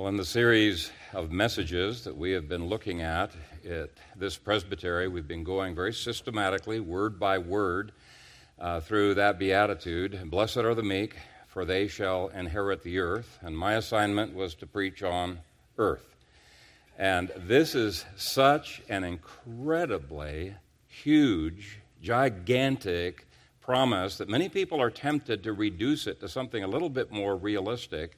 Well, in the series of messages that we have been looking at at this presbytery, we've been going very systematically, word by word, uh, through that beatitude Blessed are the meek, for they shall inherit the earth. And my assignment was to preach on earth. And this is such an incredibly huge, gigantic promise that many people are tempted to reduce it to something a little bit more realistic.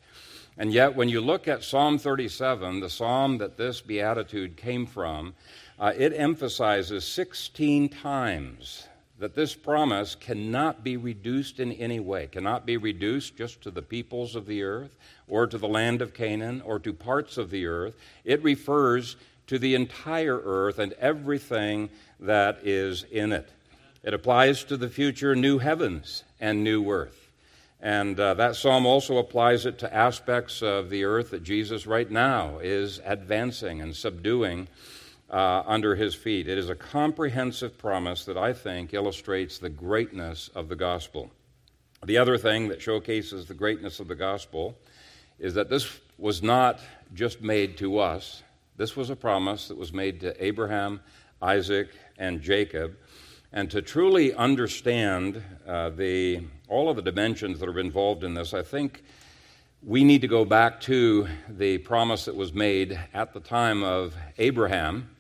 And yet, when you look at Psalm 37, the psalm that this beatitude came from, uh, it emphasizes 16 times that this promise cannot be reduced in any way, cannot be reduced just to the peoples of the earth or to the land of Canaan or to parts of the earth. It refers to the entire earth and everything that is in it. It applies to the future new heavens and new earth. And uh, that psalm also applies it to aspects of the earth that Jesus right now is advancing and subduing uh, under his feet. It is a comprehensive promise that I think illustrates the greatness of the gospel. The other thing that showcases the greatness of the gospel is that this was not just made to us, this was a promise that was made to Abraham, Isaac, and Jacob. And to truly understand uh, the, all of the dimensions that are involved in this, I think we need to go back to the promise that was made at the time of Abraham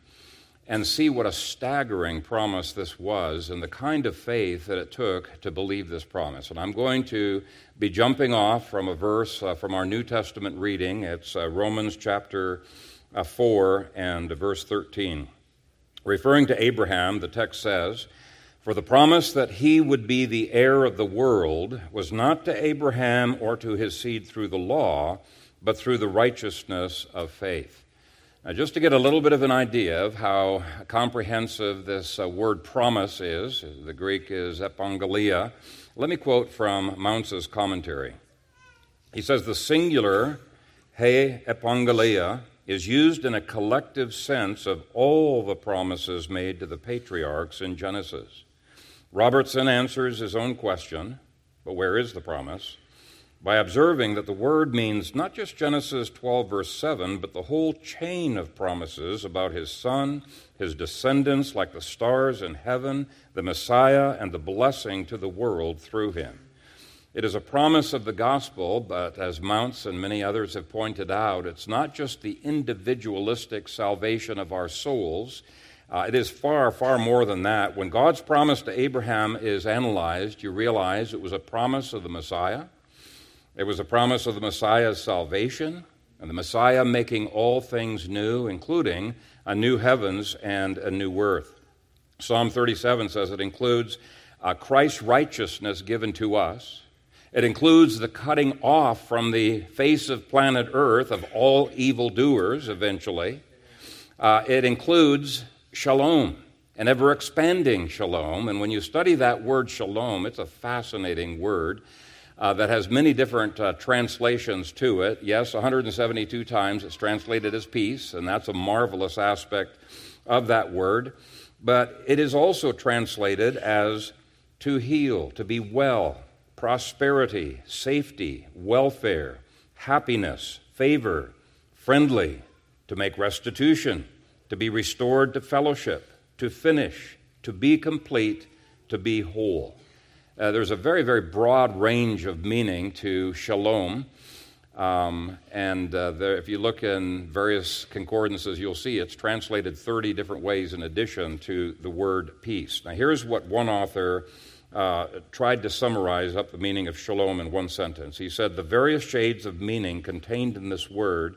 and see what a staggering promise this was and the kind of faith that it took to believe this promise. And I'm going to be jumping off from a verse uh, from our New Testament reading. It's uh, Romans chapter uh, 4 and verse 13. Referring to Abraham, the text says, for the promise that he would be the heir of the world was not to Abraham or to his seed through the law, but through the righteousness of faith. Now, just to get a little bit of an idea of how comprehensive this uh, word promise is, the Greek is epangelia, let me quote from Mounce's commentary. He says, The singular he epangelia is used in a collective sense of all the promises made to the patriarchs in Genesis. Robertson answers his own question, but where is the promise? By observing that the word means not just Genesis 12, verse 7, but the whole chain of promises about his son, his descendants like the stars in heaven, the Messiah, and the blessing to the world through him. It is a promise of the gospel, but as Mounce and many others have pointed out, it's not just the individualistic salvation of our souls. Uh, it is far, far more than that. When God's promise to Abraham is analyzed, you realize it was a promise of the Messiah. It was a promise of the Messiah's salvation, and the Messiah making all things new, including a new heavens and a new earth. Psalm 37 says it includes uh, Christ's righteousness given to us. It includes the cutting off from the face of planet Earth of all evildoers eventually. Uh, it includes shalom, an ever expanding shalom. And when you study that word shalom, it's a fascinating word. Uh, that has many different uh, translations to it. Yes, 172 times it's translated as peace, and that's a marvelous aspect of that word. But it is also translated as to heal, to be well, prosperity, safety, welfare, happiness, favor, friendly, to make restitution, to be restored to fellowship, to finish, to be complete, to be whole. Uh, there's a very, very broad range of meaning to shalom. Um, and uh, there, if you look in various concordances, you'll see it's translated 30 different ways in addition to the word peace. Now, here's what one author uh, tried to summarize up the meaning of shalom in one sentence. He said, The various shades of meaning contained in this word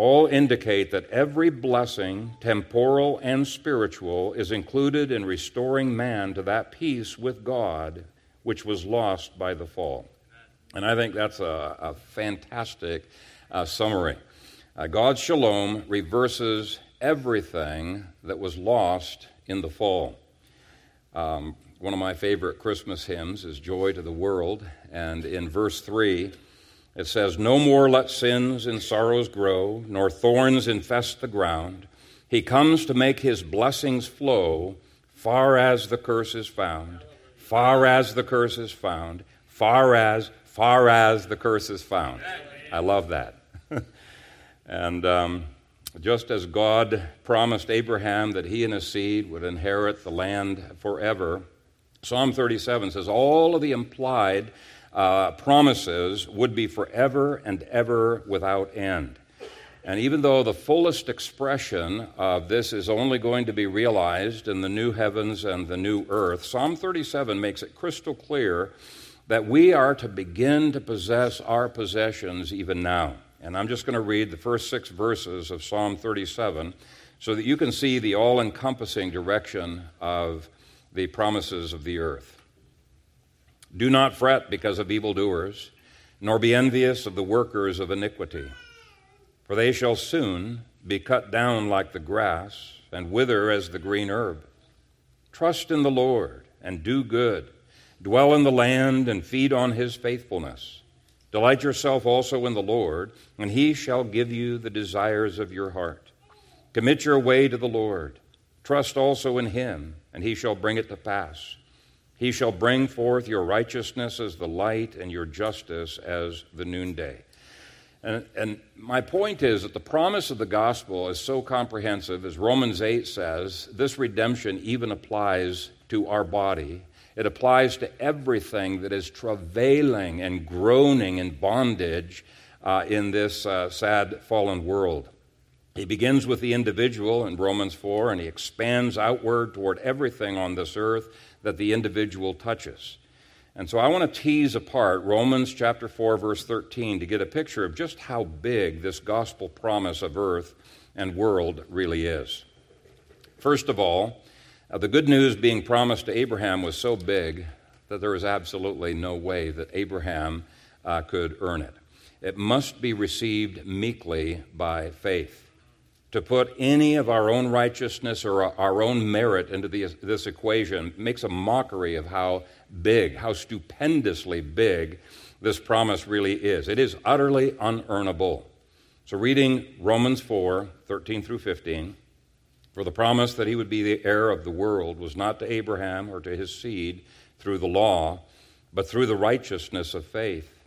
all indicate that every blessing, temporal and spiritual, is included in restoring man to that peace with God which was lost by the fall. And I think that's a, a fantastic uh, summary. Uh, God's shalom reverses everything that was lost in the fall. Um, one of my favorite Christmas hymns is Joy to the World, and in verse 3, it says, No more let sins and sorrows grow, nor thorns infest the ground. He comes to make his blessings flow far as the curse is found, far as the curse is found, far as, far as the curse is found. I love that. And um, just as God promised Abraham that he and his seed would inherit the land forever, Psalm 37 says all of the implied uh, promises would be forever and ever without end. And even though the fullest expression of this is only going to be realized in the new heavens and the new earth, Psalm 37 makes it crystal clear that we are to begin to possess our possessions even now. And I'm just going to read the first six verses of Psalm 37 so that you can see the all encompassing direction of the promises of the earth. Do not fret because of evildoers, nor be envious of the workers of iniquity, for they shall soon be cut down like the grass and wither as the green herb. Trust in the Lord and do good. Dwell in the land and feed on his faithfulness. Delight yourself also in the Lord, and he shall give you the desires of your heart. Commit your way to the Lord. Trust also in him, and he shall bring it to pass. He shall bring forth your righteousness as the light and your justice as the noonday. And, and, my point is that the promise of the gospel is so comprehensive, as Romans 8 says, this redemption even applies to our body it applies to everything that is travailing and groaning in bondage uh, in this uh, sad fallen world. He begins with the individual in Romans 4, and he expands outward toward everything on this earth that the individual touches. And so I want to tease apart Romans chapter 4, verse 13, to get a picture of just how big this gospel promise of earth and world really is. First of all, uh, the good news being promised to Abraham was so big that there was absolutely no way that Abraham uh, could earn it. It must be received meekly by faith. To put any of our own righteousness or our own merit into the, this equation makes a mockery of how big, how stupendously big this promise really is. It is utterly unearnable. So, reading Romans 4 13 through 15. For the promise that he would be the heir of the world was not to Abraham or to his seed through the law, but through the righteousness of faith.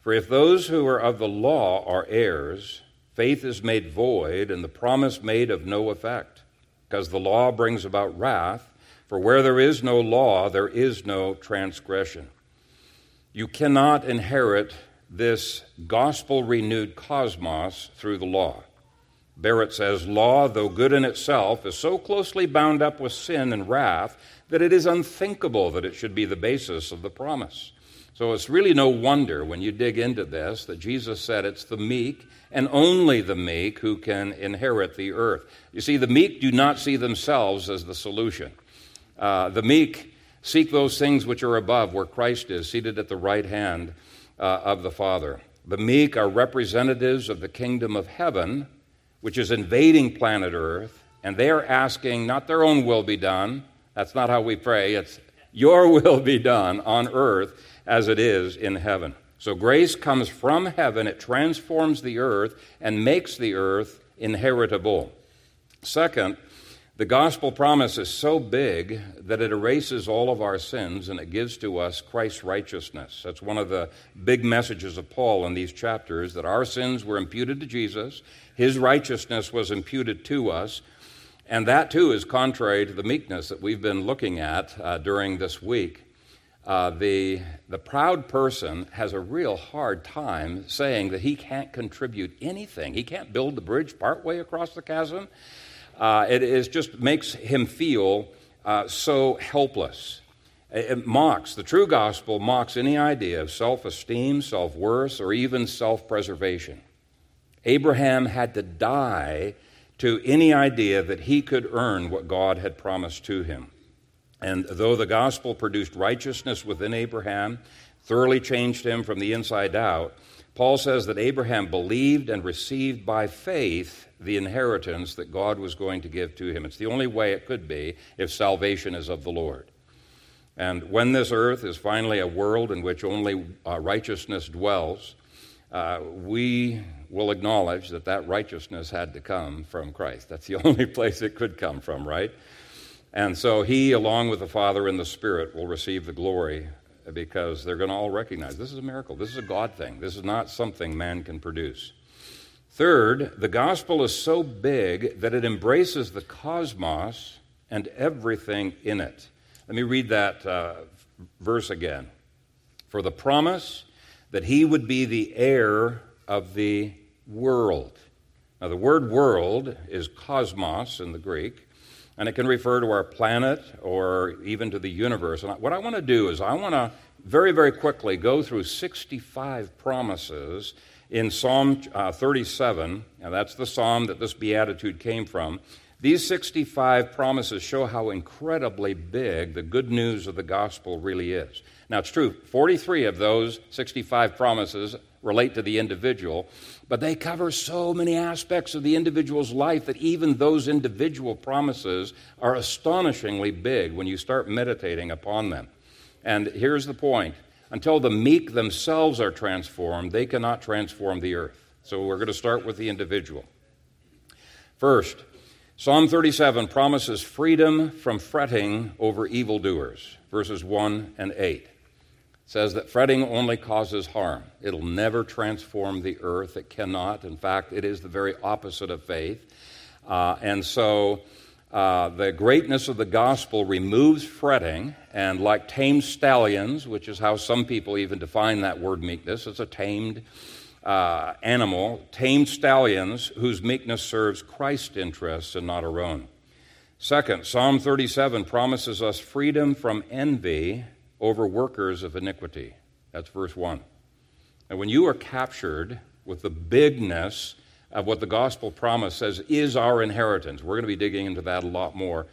For if those who are of the law are heirs, faith is made void and the promise made of no effect, because the law brings about wrath. For where there is no law, there is no transgression. You cannot inherit this gospel renewed cosmos through the law. Barrett says, Law, though good in itself, is so closely bound up with sin and wrath that it is unthinkable that it should be the basis of the promise. So it's really no wonder when you dig into this that Jesus said it's the meek and only the meek who can inherit the earth. You see, the meek do not see themselves as the solution. Uh, the meek seek those things which are above, where Christ is, seated at the right hand uh, of the Father. The meek are representatives of the kingdom of heaven which is invading planet Earth, and they are asking not their own will be done. That's not how we pray. It's your will be done on earth as it is in heaven. So grace comes from heaven, it transforms the earth and makes the earth inheritable. Second, the gospel promise is so big that it erases all of our sins and it gives to us Christ's righteousness. That's one of the big messages of Paul in these chapters that our sins were imputed to Jesus, his righteousness was imputed to us. And that too is contrary to the meekness that we've been looking at uh, during this week. Uh, the, the proud person has a real hard time saying that he can't contribute anything. He can't build the bridge partway across the chasm. Uh, it is just makes him feel uh, so helpless. It, it mocks, the true gospel mocks any idea of self esteem, self worth, or even self preservation. Abraham had to die to any idea that he could earn what God had promised to him. And though the gospel produced righteousness within Abraham, thoroughly changed him from the inside out, Paul says that Abraham believed and received by faith the inheritance that God was going to give to him. It's the only way it could be if salvation is of the Lord. And when this earth is finally a world in which only uh, righteousness dwells, uh, we will acknowledge that that righteousness had to come from Christ. That's the only place it could come from, right? And so he, along with the Father and the Spirit, will receive the glory because they're going to all recognize this is a miracle. This is a God thing. This is not something man can produce. Third, the gospel is so big that it embraces the cosmos and everything in it. Let me read that uh, verse again. For the promise that he would be the heir of the world. Now, the word world is cosmos in the Greek, and it can refer to our planet or even to the universe. And what I want to do is I want to very, very quickly go through 65 promises in Psalm uh, 37, and that's the psalm that this beatitude came from. These 65 promises show how incredibly big the good news of the gospel really is. Now, it's true, 43 of those 65 promises relate to the individual, but they cover so many aspects of the individual's life that even those individual promises are astonishingly big when you start meditating upon them. And here's the point until the meek themselves are transformed, they cannot transform the earth. So we're going to start with the individual. First, Psalm 37 promises freedom from fretting over evildoers, verses 1 and 8 says that fretting only causes harm. It'll never transform the earth. It cannot. In fact, it is the very opposite of faith. Uh, and so uh, the greatness of the gospel removes fretting, and like tamed stallions, which is how some people even define that word meekness, it's a tamed uh, animal, tamed stallions whose meekness serves Christ's interests and not our own. Second, Psalm 37 promises us freedom from envy over workers of iniquity. That's verse 1. And when you are captured with the bigness of what the gospel promise says is our inheritance, we're going to be digging into that a lot more.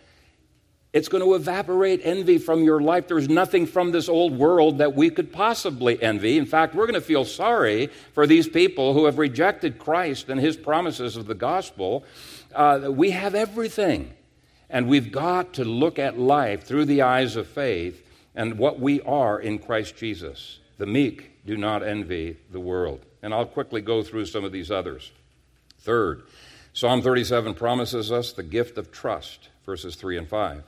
It's going to evaporate envy from your life. There's nothing from this old world that we could possibly envy. In fact, we're going to feel sorry for these people who have rejected Christ and his promises of the gospel. Uh, we have everything. And we've got to look at life through the eyes of faith and what we are in Christ Jesus. The meek do not envy the world. And I'll quickly go through some of these others. Third, Psalm 37 promises us the gift of trust, verses 3 and 5.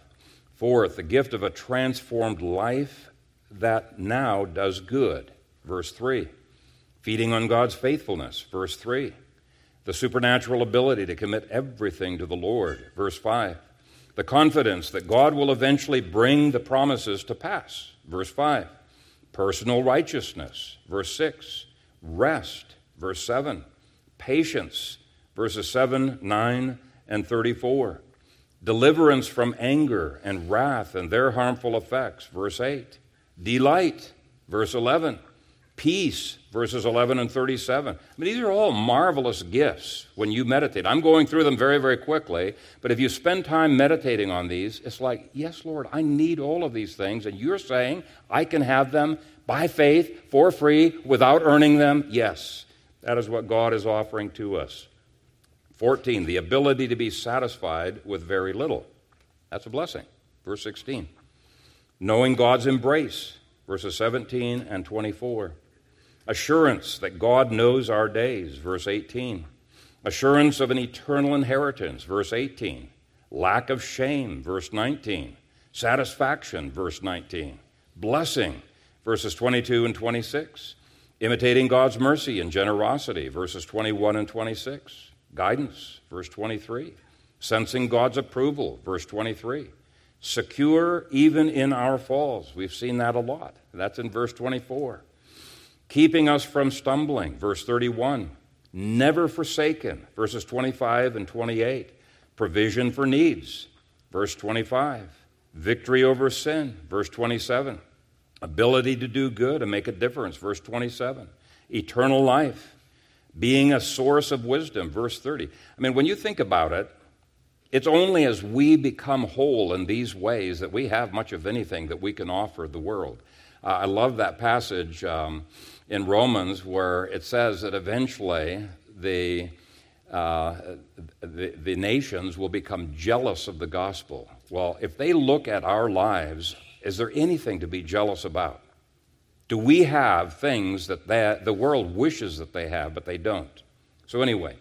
Fourth, the gift of a transformed life that now does good, verse 3. Feeding on God's faithfulness, verse 3. The supernatural ability to commit everything to the Lord, verse 5 the confidence that God will eventually bring the promises to pass. Verse 5. Personal righteousness. Verse 6. Rest. Verse 7. Patience. Verses 7, 9, and 34. Deliverance from anger and wrath and their harmful effects. Verse 8. Delight. Verse 11 peace, verses 11 and 37. I mean, these are all marvelous gifts when you meditate. I'm going through them very, very quickly, but if you spend time meditating on these, it's like, yes, Lord, I need all of these things, and you're saying I can have them by faith, for free, without earning them? Yes, that is what God is offering to us. 14, the ability to be satisfied with very little. That's a blessing. Verse 16. Knowing God's embrace, verses 17 and 24. Assurance that God knows our days, verse 18. Assurance of an eternal inheritance, verse 18. Lack of shame, verse 19. Satisfaction, verse 19. Blessing, verses 22 and 26. Imitating God's mercy and generosity, verses 21 and 26. Guidance, verse 23. Sensing God's approval, verse 23. Secure even in our falls. We've seen that a lot. That's in verse 24 keeping us from stumbling, verse 31. Never forsaken, verses 25 and 28. Provision for needs, verse 25. Victory over sin, verse 27. Ability to do good and make a difference, verse 27. Eternal life, being a source of wisdom, verse 30. I mean, when you think about it, it's only as we become whole in these ways that we have much of anything that we can offer the world. Uh, I love that passage. Um, in Romans where it says that eventually the, uh, the, the nations will become jealous of the gospel. Well, if they look at our lives, is there anything to be jealous about? Do we have things that they, the world wishes that they have, but they don't? So, anyway,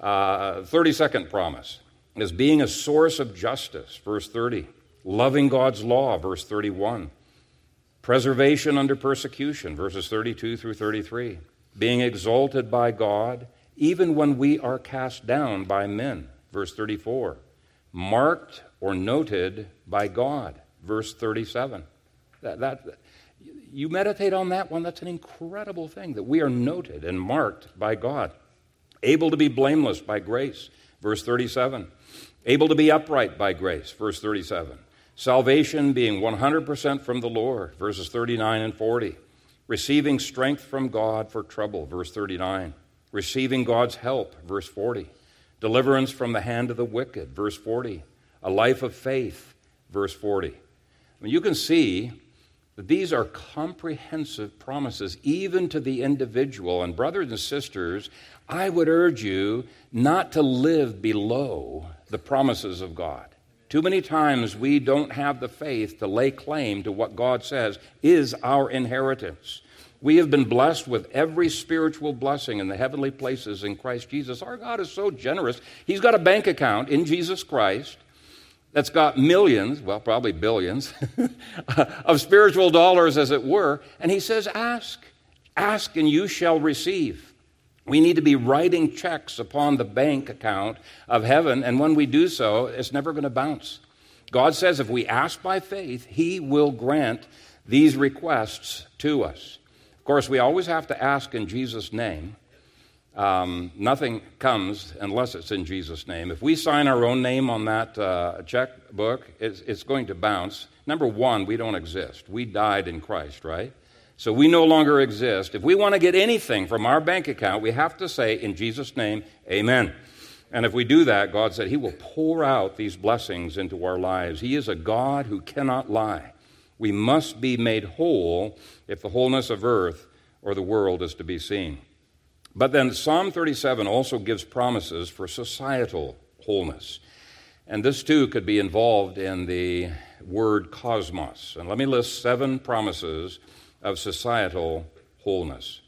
uh, 32nd promise is being a source of justice, verse 30. Loving God's law, verse 31. Preservation under persecution, verses 32 through 33. Being exalted by God, even when we are cast down by men. Verse 34. Marked or noted by God. Verse 37. That, that, you meditate on that one, that's an incredible thing that we are noted and marked by God. Able to be blameless by grace. Verse 37. Able to be upright by grace. Verse 37. Salvation being 100% from the Lord. Verses 39 and 40. Receiving strength from God for trouble. Verse 39 receiving God's help, verse 40. Deliverance from the hand of the wicked, verse 40. A life of faith, verse 40. I mean, you can see that these are comprehensive promises, even to the individual. And, brothers and sisters, I would urge you not to live below the promises of God. Too many times we don't have the faith to lay claim to what God says is our inheritance. We have been blessed with every spiritual blessing in the heavenly places in Christ Jesus. Our God is so generous. He's got a bank account in Jesus Christ that's got millions, well, probably billions, of spiritual dollars, as it were. And He says, Ask, ask, and you shall receive. We need to be writing checks upon the bank account of heaven, and when we do so, it's never going to bounce. God says if we ask by faith, He will grant these requests to us Of course, we always have to ask in Jesus' name. Um, nothing comes unless it's in Jesus' name. If we sign our own name on that uh, checkbook, it's, it's going to bounce. Number one, we don't exist. We died in Christ, right? So we no longer exist. If we want to get anything from our bank account, we have to say, in Jesus' name, amen. And if we do that, God said He will pour out these blessings into our lives. He is a God who cannot lie. We must be made whole if the wholeness of earth or the world is to be seen. But then Psalm 37 also gives promises for societal wholeness. And this too could be involved in the word cosmos. And let me list seven promises of societal wholeness.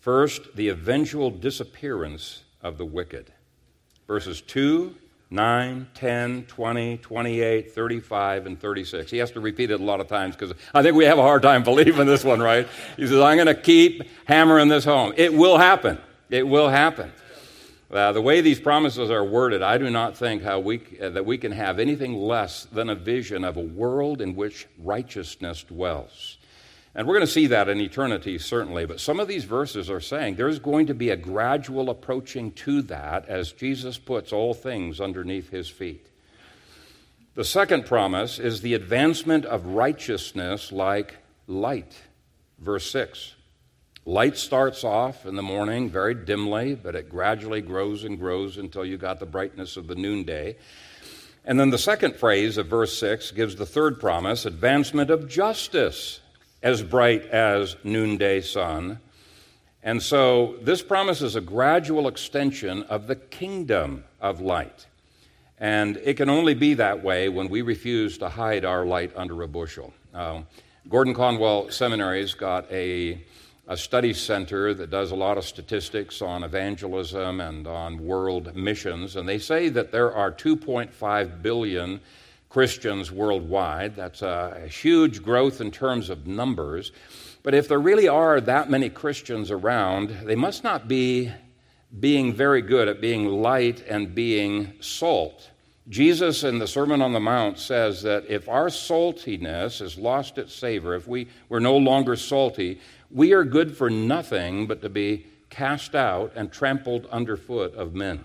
First, the eventual disappearance of the wicked. Verses 2 9, 10, 20, 28, 35, and 36. He has to repeat it a lot of times because I think we have a hard time believing this one, right? He says, I'm going to keep hammering this home. It will happen. It will happen. Uh, the way these promises are worded, I do not think how we, uh, that we can have anything less than a vision of a world in which righteousness dwells. And we're going to see that in eternity, certainly. But some of these verses are saying there's going to be a gradual approaching to that as Jesus puts all things underneath his feet. The second promise is the advancement of righteousness like light. Verse 6. Light starts off in the morning very dimly, but it gradually grows and grows until you got the brightness of the noonday. And then the second phrase of verse 6 gives the third promise advancement of justice as bright as noonday sun. And so this promises a gradual extension of the kingdom of light. And it can only be that way when we refuse to hide our light under a bushel. Uh, Gordon Conwell Seminary's got a, a study center that does a lot of statistics on evangelism and on world missions, and they say that there are 2.5 billion Christians worldwide. That's a huge growth in terms of numbers. But if there really are that many Christians around, they must not be being very good at being light and being salt. Jesus in the Sermon on the Mount says that if our saltiness has lost its savor, if we, we're no longer salty, we are good for nothing but to be cast out and trampled underfoot of men.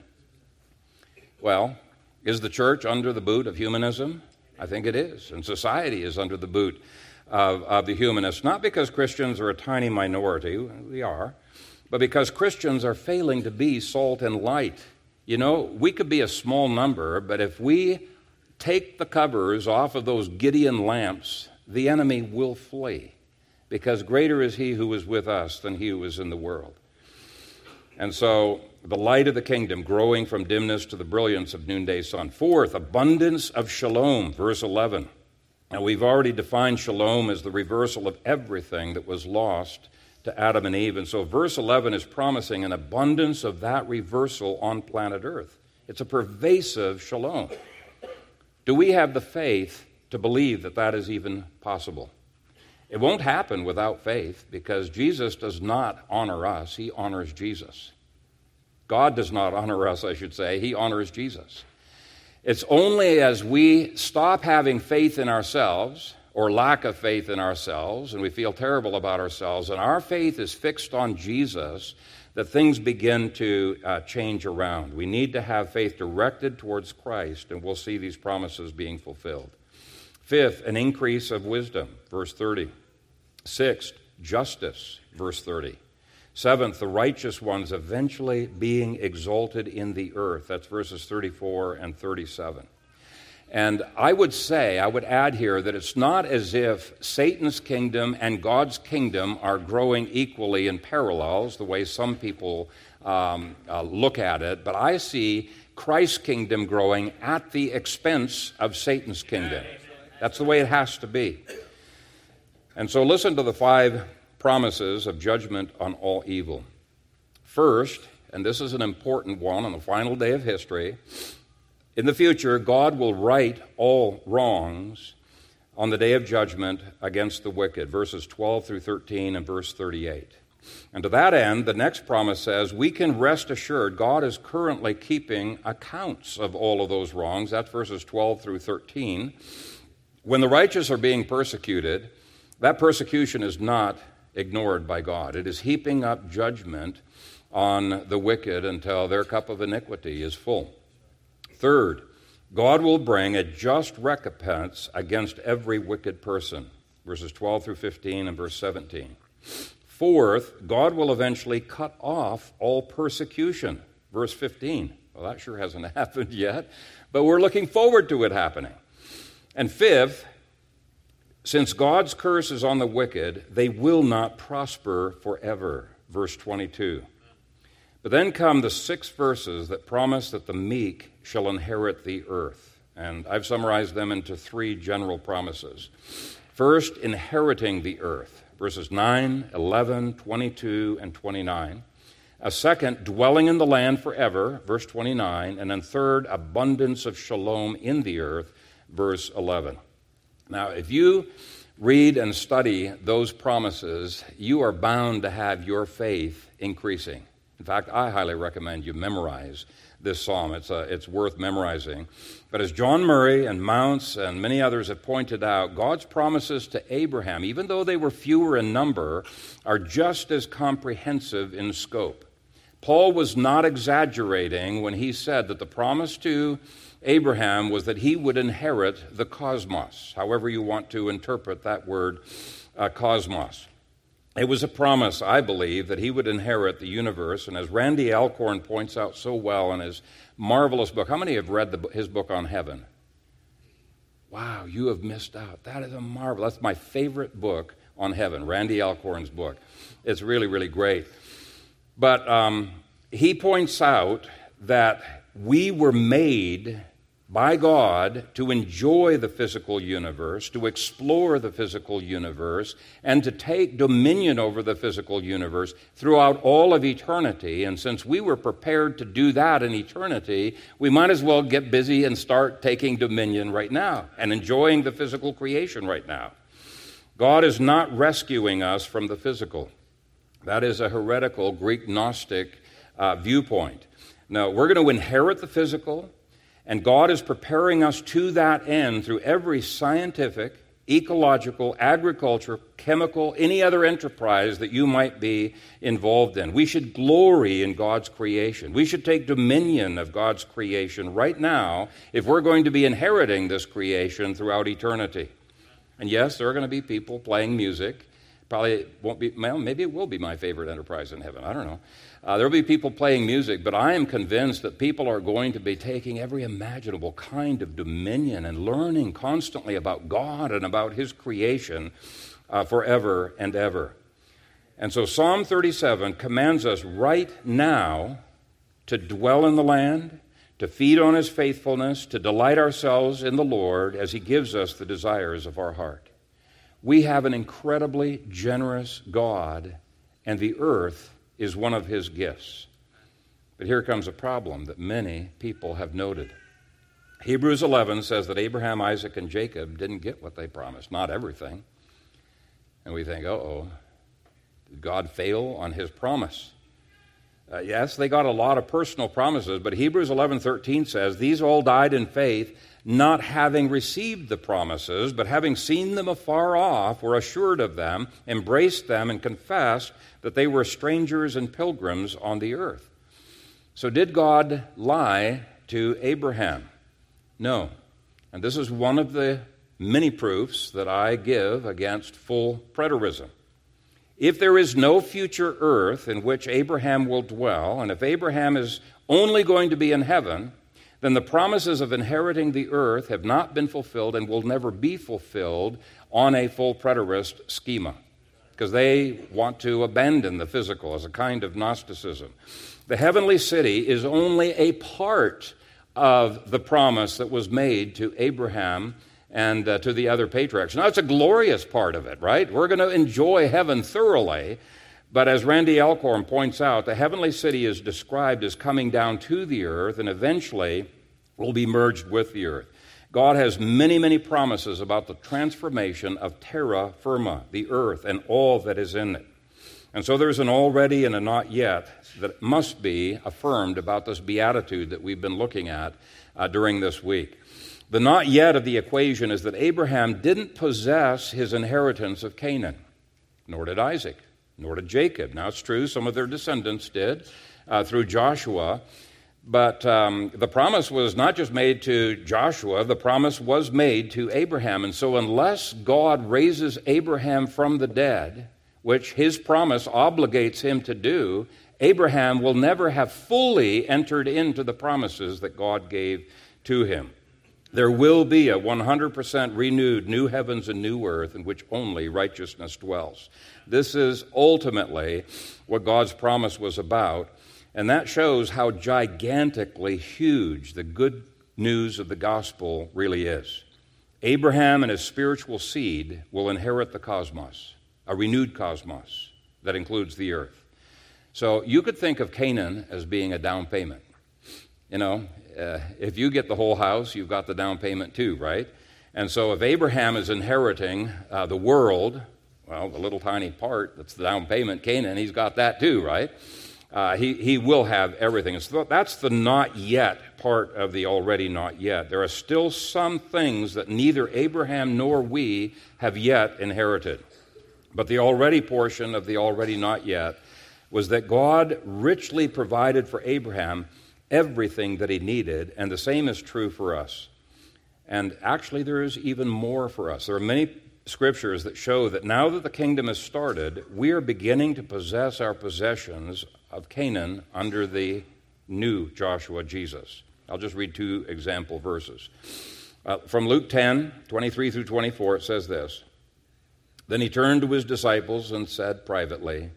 Well, is the church under the boot of humanism? I think it is. And society is under the boot of, of the humanists, not because Christians are a tiny minority, we are, but because Christians are failing to be salt and light. You know, we could be a small number, but if we take the covers off of those Gideon lamps, the enemy will flee, because greater is he who is with us than he who is in the world. And so the light of the kingdom growing from dimness to the brilliance of noonday sun. Fourth, abundance of shalom, verse 11. Now, we've already defined shalom as the reversal of everything that was lost to Adam and Eve. And so, verse 11 is promising an abundance of that reversal on planet Earth. It's a pervasive shalom. Do we have the faith to believe that that is even possible? It won't happen without faith because Jesus does not honor us, he honors Jesus. God does not honor us, I should say. He honors Jesus. It's only as we stop having faith in ourselves or lack of faith in ourselves and we feel terrible about ourselves and our faith is fixed on Jesus that things begin to uh, change around. We need to have faith directed towards Christ and we'll see these promises being fulfilled. Fifth, an increase of wisdom, verse 30. Sixth, justice, verse 30. Seventh, the righteous ones eventually being exalted in the earth. That's verses 34 and 37. And I would say, I would add here that it's not as if Satan's kingdom and God's kingdom are growing equally in parallels, the way some people um, uh, look at it, but I see Christ's kingdom growing at the expense of Satan's kingdom. That's the way it has to be. And so listen to the five promises of judgment on all evil. First, and this is an important one on the final day of history, in the future, God will right all wrongs on the day of judgment against the wicked, verses 12 through 13 and verse 38. And to that end, the next promise says, we can rest assured God is currently keeping accounts of all of those wrongs. That's verses 12 through 13. When the righteous are being persecuted, that persecution is not ignored by God. It is heaping up judgment on the wicked until their cup of iniquity is full. Third, God will bring a just recompense against every wicked person. Verses 12 through 15 and verse 17. Fourth, God will eventually cut off all persecution. Verse 15. Well, that sure hasn't happened yet, but we're looking forward to it happening. And fifth, since God's curse is on the wicked, they will not prosper forever. Verse 22. But then come the six verses that promise that the meek shall inherit the earth. And I've summarized them into three general promises. First, inheriting the earth, verses 9, 11, 22, and 29. A second, dwelling in the land forever, verse 29. And then third, abundance of shalom in the earth, verse 11. Now, if you read and study those promises, you are bound to have your faith increasing. In fact, I highly recommend you memorize this psalm. It's, uh, it's worth memorizing. But as John Murray and Mounce and many others have pointed out, God's promises to Abraham, even though they were fewer in number, are just as comprehensive in scope. Paul was not exaggerating when he said that the promise to Abraham was that he would inherit the cosmos, however you want to interpret that word uh, cosmos. It was a promise, I believe, that he would inherit the universe. And as Randy Alcorn points out so well in his marvelous book, how many have read the, his book on heaven? Wow, you have missed out. That is a marvel. That's my favorite book on heaven, Randy Alcorn's book. It's really, really great. But um, he points out that we were made by God to enjoy the physical universe, to explore the physical universe, and to take dominion over the physical universe throughout all of eternity. And since we were prepared to do that in eternity, we might as well get busy and start taking dominion right now and enjoying the physical creation right now. God is not rescuing us from the physical. That is a heretical Greek Gnostic uh, viewpoint. Now, we're going to inherit the physical, and God is preparing us to that end through every scientific, ecological, agriculture, chemical, any other enterprise that you might be involved in. We should glory in God's creation. We should take dominion of God's creation right now if we're going to be inheriting this creation throughout eternity. And yes, there are going to be people playing music. Probably won't be, well, maybe it will be my favorite enterprise in heaven. I don't know. Uh, there will be people playing music, but I am convinced that people are going to be taking every imaginable kind of dominion and learning constantly about God and about His creation uh, forever and ever. And so Psalm 37 commands us right now to dwell in the land, to feed on His faithfulness, to delight ourselves in the Lord as He gives us the desires of our heart. We have an incredibly generous God, and the earth is one of his gifts. But here comes a problem that many people have noted. Hebrews 11 says that Abraham, Isaac, and Jacob didn't get what they promised, not everything. And we think, oh, did God fail on his promise? Uh, yes, they got a lot of personal promises, but Hebrews 11:13 says, "These all died in faith, not having received the promises, but having seen them afar off, were assured of them, embraced them, and confessed that they were strangers and pilgrims on the earth." So did God lie to Abraham? No. And this is one of the many proofs that I give against full preterism. If there is no future earth in which Abraham will dwell, and if Abraham is only going to be in heaven, then the promises of inheriting the earth have not been fulfilled and will never be fulfilled on a full preterist schema, because they want to abandon the physical as a kind of Gnosticism. The heavenly city is only a part of the promise that was made to Abraham and uh, to the other patriarchs. Now, it's a glorious part of it, right? We're going to enjoy heaven thoroughly. But as Randy Alcorn points out, the heavenly city is described as coming down to the earth and eventually will be merged with the earth. God has many, many promises about the transformation of terra firma, the earth, and all that is in it. And so there's an already and a not yet that must be affirmed about this beatitude that we've been looking at uh, during this week. The not yet of the equation is that Abraham didn't possess his inheritance of Canaan, nor did Isaac, nor did Jacob. Now, it's true, some of their descendants did uh, through Joshua, but um, the promise was not just made to Joshua, the promise was made to Abraham. And so, unless God raises Abraham from the dead, which his promise obligates him to do, Abraham will never have fully entered into the promises that God gave to him. There will be a 100% renewed new heavens and new earth in which only righteousness dwells. This is ultimately what God's promise was about, and that shows how gigantically huge the good news of the gospel really is. Abraham and his spiritual seed will inherit the cosmos, a renewed cosmos that includes the earth. So you could think of Canaan as being a down payment. You know, uh, if you get the whole house, you've got the down payment too, right? And so if Abraham is inheriting uh, the world, well, the little tiny part that's the down payment, Canaan, he's got that too, right? Uh, he, he will have everything. So that's the not yet part of the already not yet. There are still some things that neither Abraham nor we have yet inherited. But the already portion of the already not yet was that God richly provided for Abraham everything that he needed, and the same is true for us. And actually, there is even more for us. There are many scriptures that show that now that the kingdom has started, we are beginning to possess our possessions of Canaan under the new Joshua Jesus. I'll just read two example verses. Uh, from Luke 10, 23 through 24, it says this Then he turned to his disciples and said privately,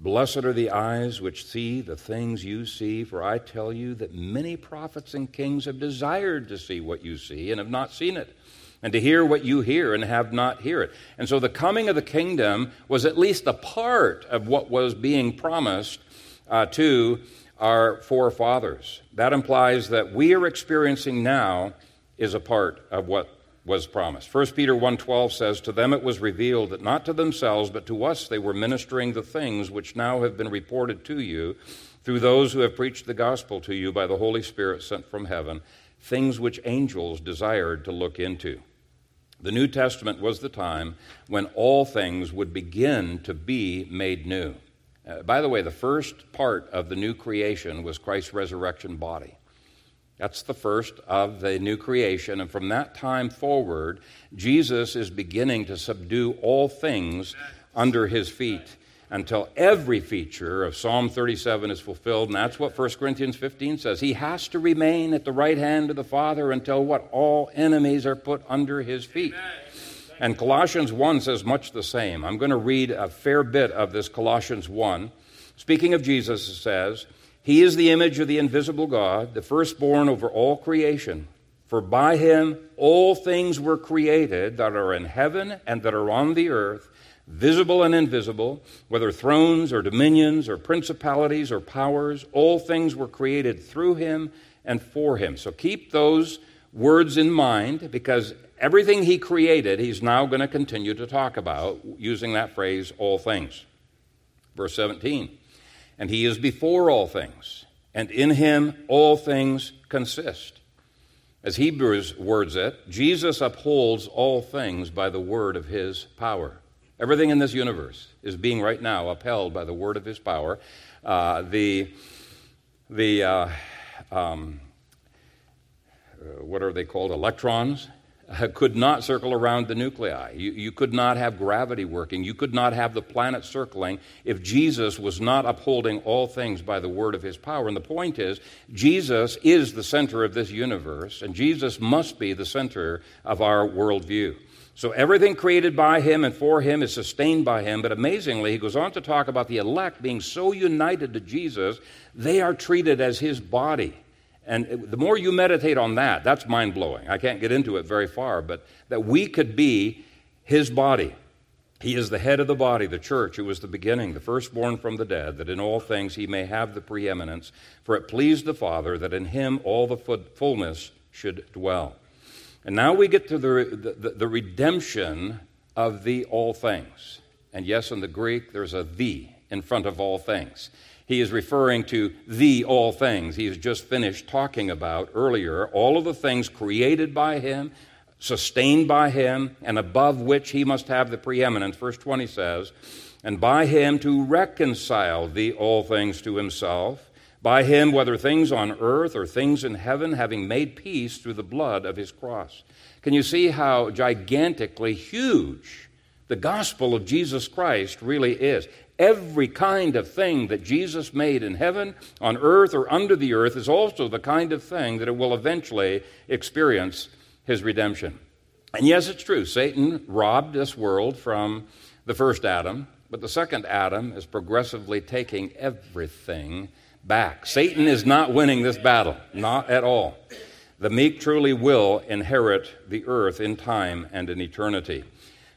Blessed are the eyes which see the things you see, for I tell you that many prophets and kings have desired to see what you see and have not seen it, and to hear what you hear and have not hear it. And so the coming of the kingdom was at least a part of what was being promised uh, to our forefathers. That implies that we are experiencing now is a part of what was promised. 1 Peter 1:12 says, "To them it was revealed that not to themselves but to us they were ministering the things which now have been reported to you through those who have preached the gospel to you by the Holy Spirit sent from heaven, things which angels desired to look into." The New Testament was the time when all things would begin to be made new. Uh, by the way, the first part of the new creation was Christ's resurrection body. That's the first of the new creation. And from that time forward, Jesus is beginning to subdue all things under his feet until every feature of Psalm 37 is fulfilled. And that's what 1 Corinthians 15 says. He has to remain at the right hand of the Father until what? All enemies are put under his feet. And Colossians 1 says much the same. I'm going to read a fair bit of this Colossians 1. Speaking of Jesus, it says, he is the image of the invisible God, the firstborn over all creation. For by him all things were created that are in heaven and that are on the earth, visible and invisible, whether thrones or dominions or principalities or powers, all things were created through him and for him. So keep those words in mind because everything he created, he's now going to continue to talk about using that phrase, all things. Verse 17. And he is before all things, and in him all things consist. As Hebrews words it, Jesus upholds all things by the word of his power. Everything in this universe is being right now upheld by the word of his power. Uh, the the uh, um, uh, what are they called? Electrons Uh, could not circle around the nuclei. You, you, could not have gravity working. You could not have the planet circling if Jesus was not upholding all things by the word of his power. And the point is, Jesus is the center of this universe, and Jesus must be the center of our worldview. So everything created by him and for him is sustained by him. But amazingly, he goes on to talk about the elect being so united to Jesus, they are treated as his body. And the more you meditate on that, that's mind blowing. I can't get into it very far, but that we could be his body. He is the head of the body, the church, who was the beginning, the firstborn from the dead, that in all things he may have the preeminence. For it pleased the Father that in him all the fullness should dwell. And now we get to the, the, the redemption of the all things. And yes, in the Greek, there's a the in front of all things he is referring to the all things. He has just finished talking about earlier all of the things created by him, sustained by him, and above which he must have the preeminence. Verse 20 says, And by him to reconcile the all things to himself, by him, whether things on earth or things in heaven, having made peace through the blood of his cross. Can you see how gigantically huge the gospel of Jesus Christ really is? Every kind of thing that Jesus made in heaven, on earth, or under the earth is also the kind of thing that it will eventually experience his redemption. And yes, it's true, Satan robbed this world from the first Adam, but the second Adam is progressively taking everything back. Satan is not winning this battle, not at all. The meek truly will inherit the earth in time and in eternity.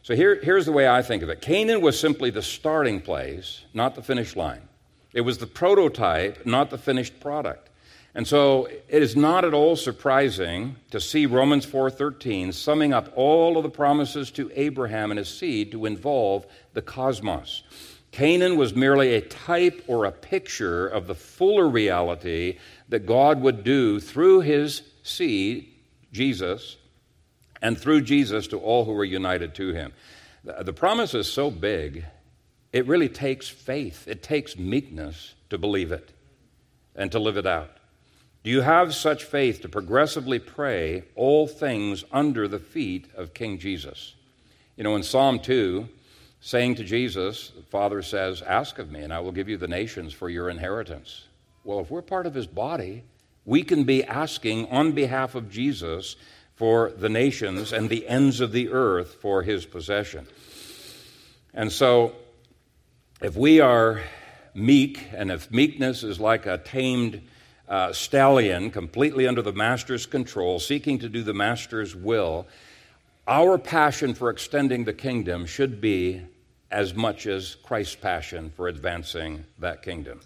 So here, here's the way I think of it Canaan was simply the starting place, not the finish line. It was the prototype, not the finished product. And so it is not at all surprising to see Romans 4:13 summing up all of the promises to Abraham and his seed to involve the cosmos. Canaan was merely a type or a picture of the fuller reality that God would do through his seed, Jesus, and through Jesus to all who are united to him. The promise is so big, it really takes faith, it takes meekness to believe it and to live it out. Do you have such faith to progressively pray all things under the feet of King Jesus? You know, in Psalm 2, saying to Jesus, the Father says, Ask of me, and I will give you the nations for your inheritance. Well, if we're part of his body, we can be asking on behalf of Jesus for the nations and the ends of the earth for his possession. And so, if we are meek, and if meekness is like a tamed uh, stallion completely under the master's control, seeking to do the master's will, our passion for extending the kingdom should be as much as Christ's passion for advancing that kingdom.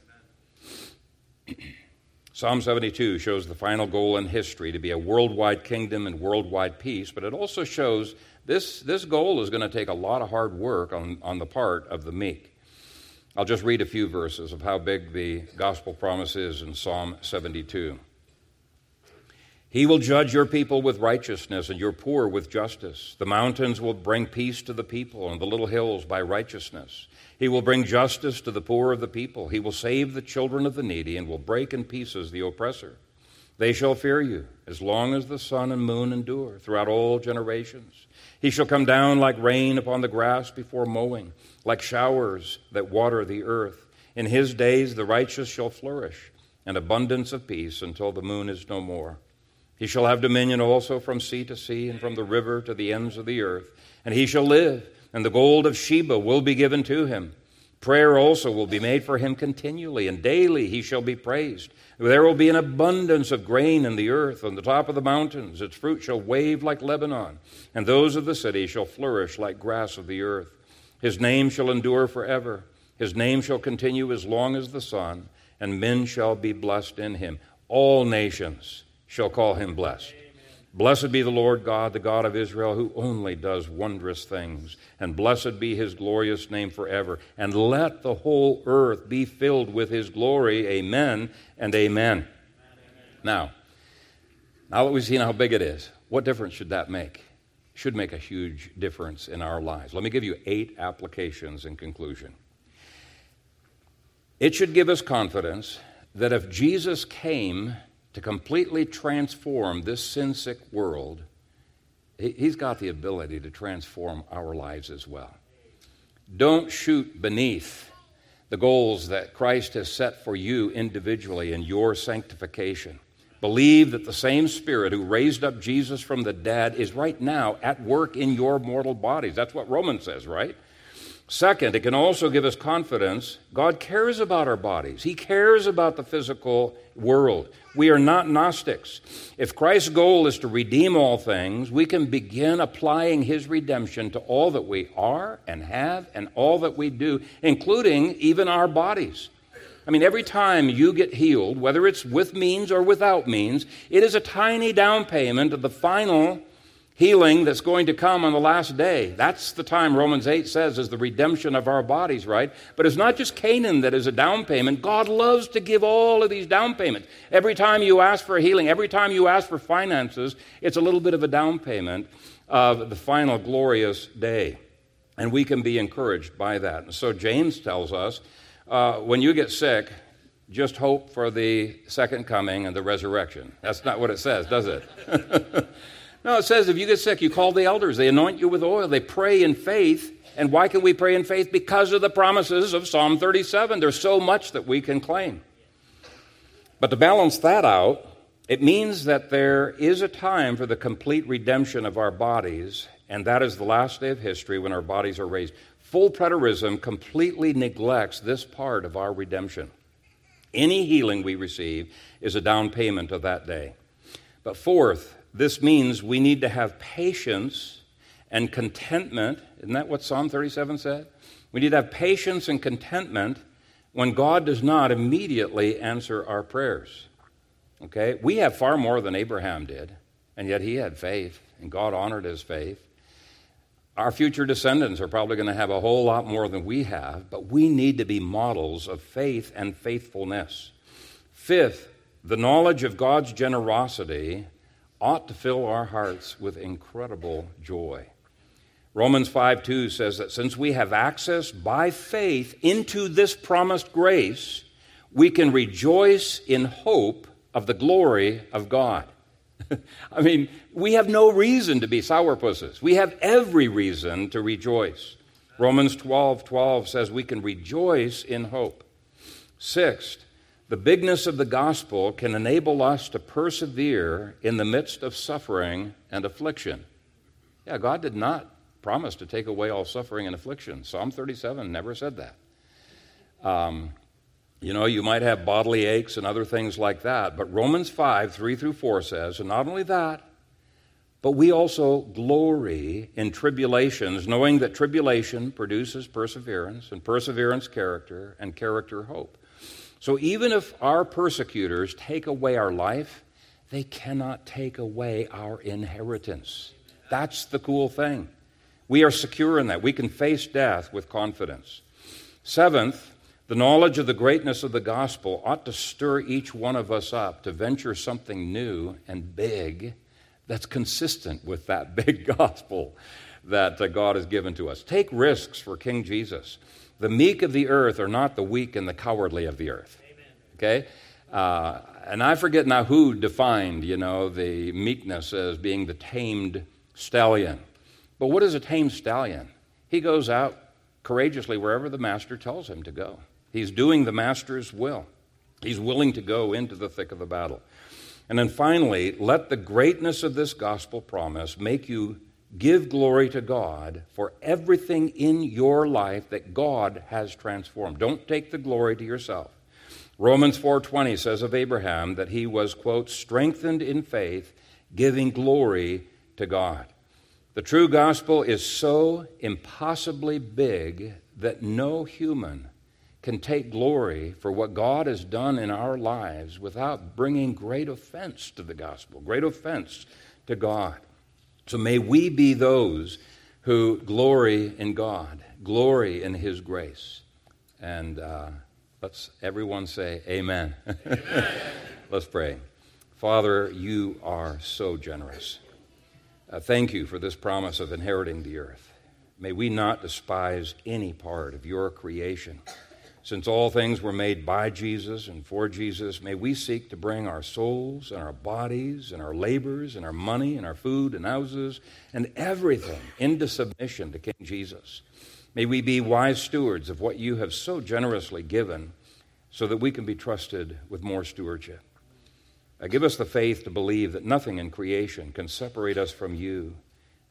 Psalm 72 shows the final goal in history to be a worldwide kingdom and worldwide peace, but it also shows this, this goal is going to take a lot of hard work on, on the part of the meek. I'll just read a few verses of how big the gospel promise is in Psalm 72. He will judge your people with righteousness and your poor with justice. The mountains will bring peace to the people, and the little hills by righteousness. He will bring justice to the poor of the people. He will save the children of the needy and will break in pieces the oppressor. They shall fear you as long as the sun and moon endure throughout all generations. He shall come down like rain upon the grass before mowing, like showers that water the earth. In his days the righteous shall flourish, and abundance of peace until the moon is no more. He shall have dominion also from sea to sea and from the river to the ends of the earth. And he shall live and the gold of Sheba will be given to him. Prayer also will be made for him continually, and daily he shall be praised. There will be an abundance of grain in the earth on the top of the mountains. Its fruit shall wave like Lebanon, and those of the city shall flourish like grass of the earth. His name shall endure forever. His name shall continue as long as the sun, and men shall be blessed in him. All nations shall call him blessed. Blessed be the Lord God, the God of Israel, who only does wondrous things. And blessed be his glorious name forever. And let the whole earth be filled with his glory. Amen and amen. amen. Now, now that we've seen how big it is, what difference should that make? Should make a huge difference in our lives. Let me give you eight applications in conclusion. It should give us confidence that if Jesus came to completely transform this sin sick world, He's got the ability to transform our lives as well. Don't shoot beneath the goals that Christ has set for you individually in your sanctification. Believe that the same Spirit who raised up Jesus from the dead is right now at work in your mortal bodies. That's what Romans says, right? Second, it can also give us confidence. God cares about our bodies, He cares about the physical world. We are not Gnostics. If Christ's goal is to redeem all things, we can begin applying His redemption to all that we are and have and all that we do, including even our bodies. I mean, every time you get healed, whether it's with means or without means, it is a tiny down payment of the final healing that's going to come on the last day. That's the time Romans 8 says is the redemption of our bodies, right? But it's not just Canaan that is a down payment. God loves to give all of these down payments. Every time you ask for healing, every time you ask for finances, it's a little bit of a down payment of the final glorious day. And we can be encouraged by that. And so James tells us uh, when you get sick, just hope for the second coming and the resurrection. That's not what it says, does it? No, it says if you get sick, you call the elders. They anoint you with oil. They pray in faith. And why can we pray in faith? Because of the promises of Psalm 37. There's so much that we can claim. But to balance that out, it means that there is a time for the complete redemption of our bodies, and that is the last day of history when our bodies are raised. Full preterism completely neglects this part of our redemption. Any healing we receive is a down payment of that day. But fourth, this means we need to have patience and contentment. Isn't that what Psalm 37 said? We need to have patience and contentment when God does not immediately answer our prayers. Okay? We have far more than Abraham did, and yet he had faith, and God honored his faith. Our future descendants are probably going to have a whole lot more than we have, but we need to be models of faith and faithfulness. Fifth, the knowledge of God's generosity ought to fill our hearts with incredible joy. Romans 5 2 says that since we have access by faith into this promised grace, we can rejoice in hope of the glory of God. I mean, we have no reason to be sourpusses. We have every reason to rejoice. Romans 12 12 says we can rejoice in hope. Sixth, the bigness of the gospel can enable us to persevere in the midst of suffering and affliction. Yeah, God did not promise to take away all suffering and affliction. Psalm 37 never said that. Um, you know, you might have bodily aches and other things like that, but Romans 5 3 through 4 says, and not only that, but we also glory in tribulations, knowing that tribulation produces perseverance, and perseverance, character, and character, hope. So even if our persecutors take away our life, they cannot take away our inheritance. That's the cool thing. We are secure in that. We can face death with confidence. Seventh, the knowledge of the greatness of the gospel ought to stir each one of us up to venture something new and big that's consistent with that big gospel that uh, God has given to us. Take risks for King Jesus. The meek of the earth are not the weak and the cowardly of the earth. Okay? Uh, and I forget now who defined, you know, the meekness as being the tamed stallion. But what is a tamed stallion? He goes out courageously wherever the master tells him to go. He's doing the master's will. He's willing to go into the thick of the battle. And then finally, let the greatness of this gospel promise make you Give glory to God for everything in your life that God has transformed. Don't take the glory to yourself. Romans 4:20 says of Abraham that he was quote strengthened in faith, giving glory to God. The true gospel is so impossibly big that no human can take glory for what God has done in our lives without bringing great offense to the gospel, great offense to God. So may we be those who glory in God, glory in His grace. And uh, let's everyone say, Amen. amen. let's pray. Father, you are so generous. Uh, thank you for this promise of inheriting the earth. May we not despise any part of your creation. Since all things were made by Jesus and for Jesus, may we seek to bring our souls and our bodies and our labors and our money and our food and houses and everything into submission to King Jesus. May we be wise stewards of what you have so generously given so that we can be trusted with more stewardship. Uh, give us the faith to believe that nothing in creation can separate us from you,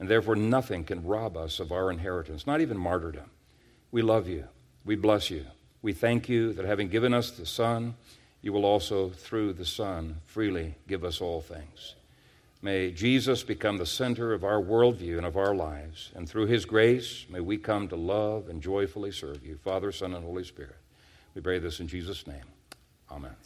and therefore nothing can rob us of our inheritance, not even martyrdom. We love you. We bless you. We thank you that having given us the Son, you will also, through the Son, freely give us all things. May Jesus become the center of our worldview and of our lives. And through his grace, may we come to love and joyfully serve you, Father, Son, and Holy Spirit. We pray this in Jesus' name. Amen.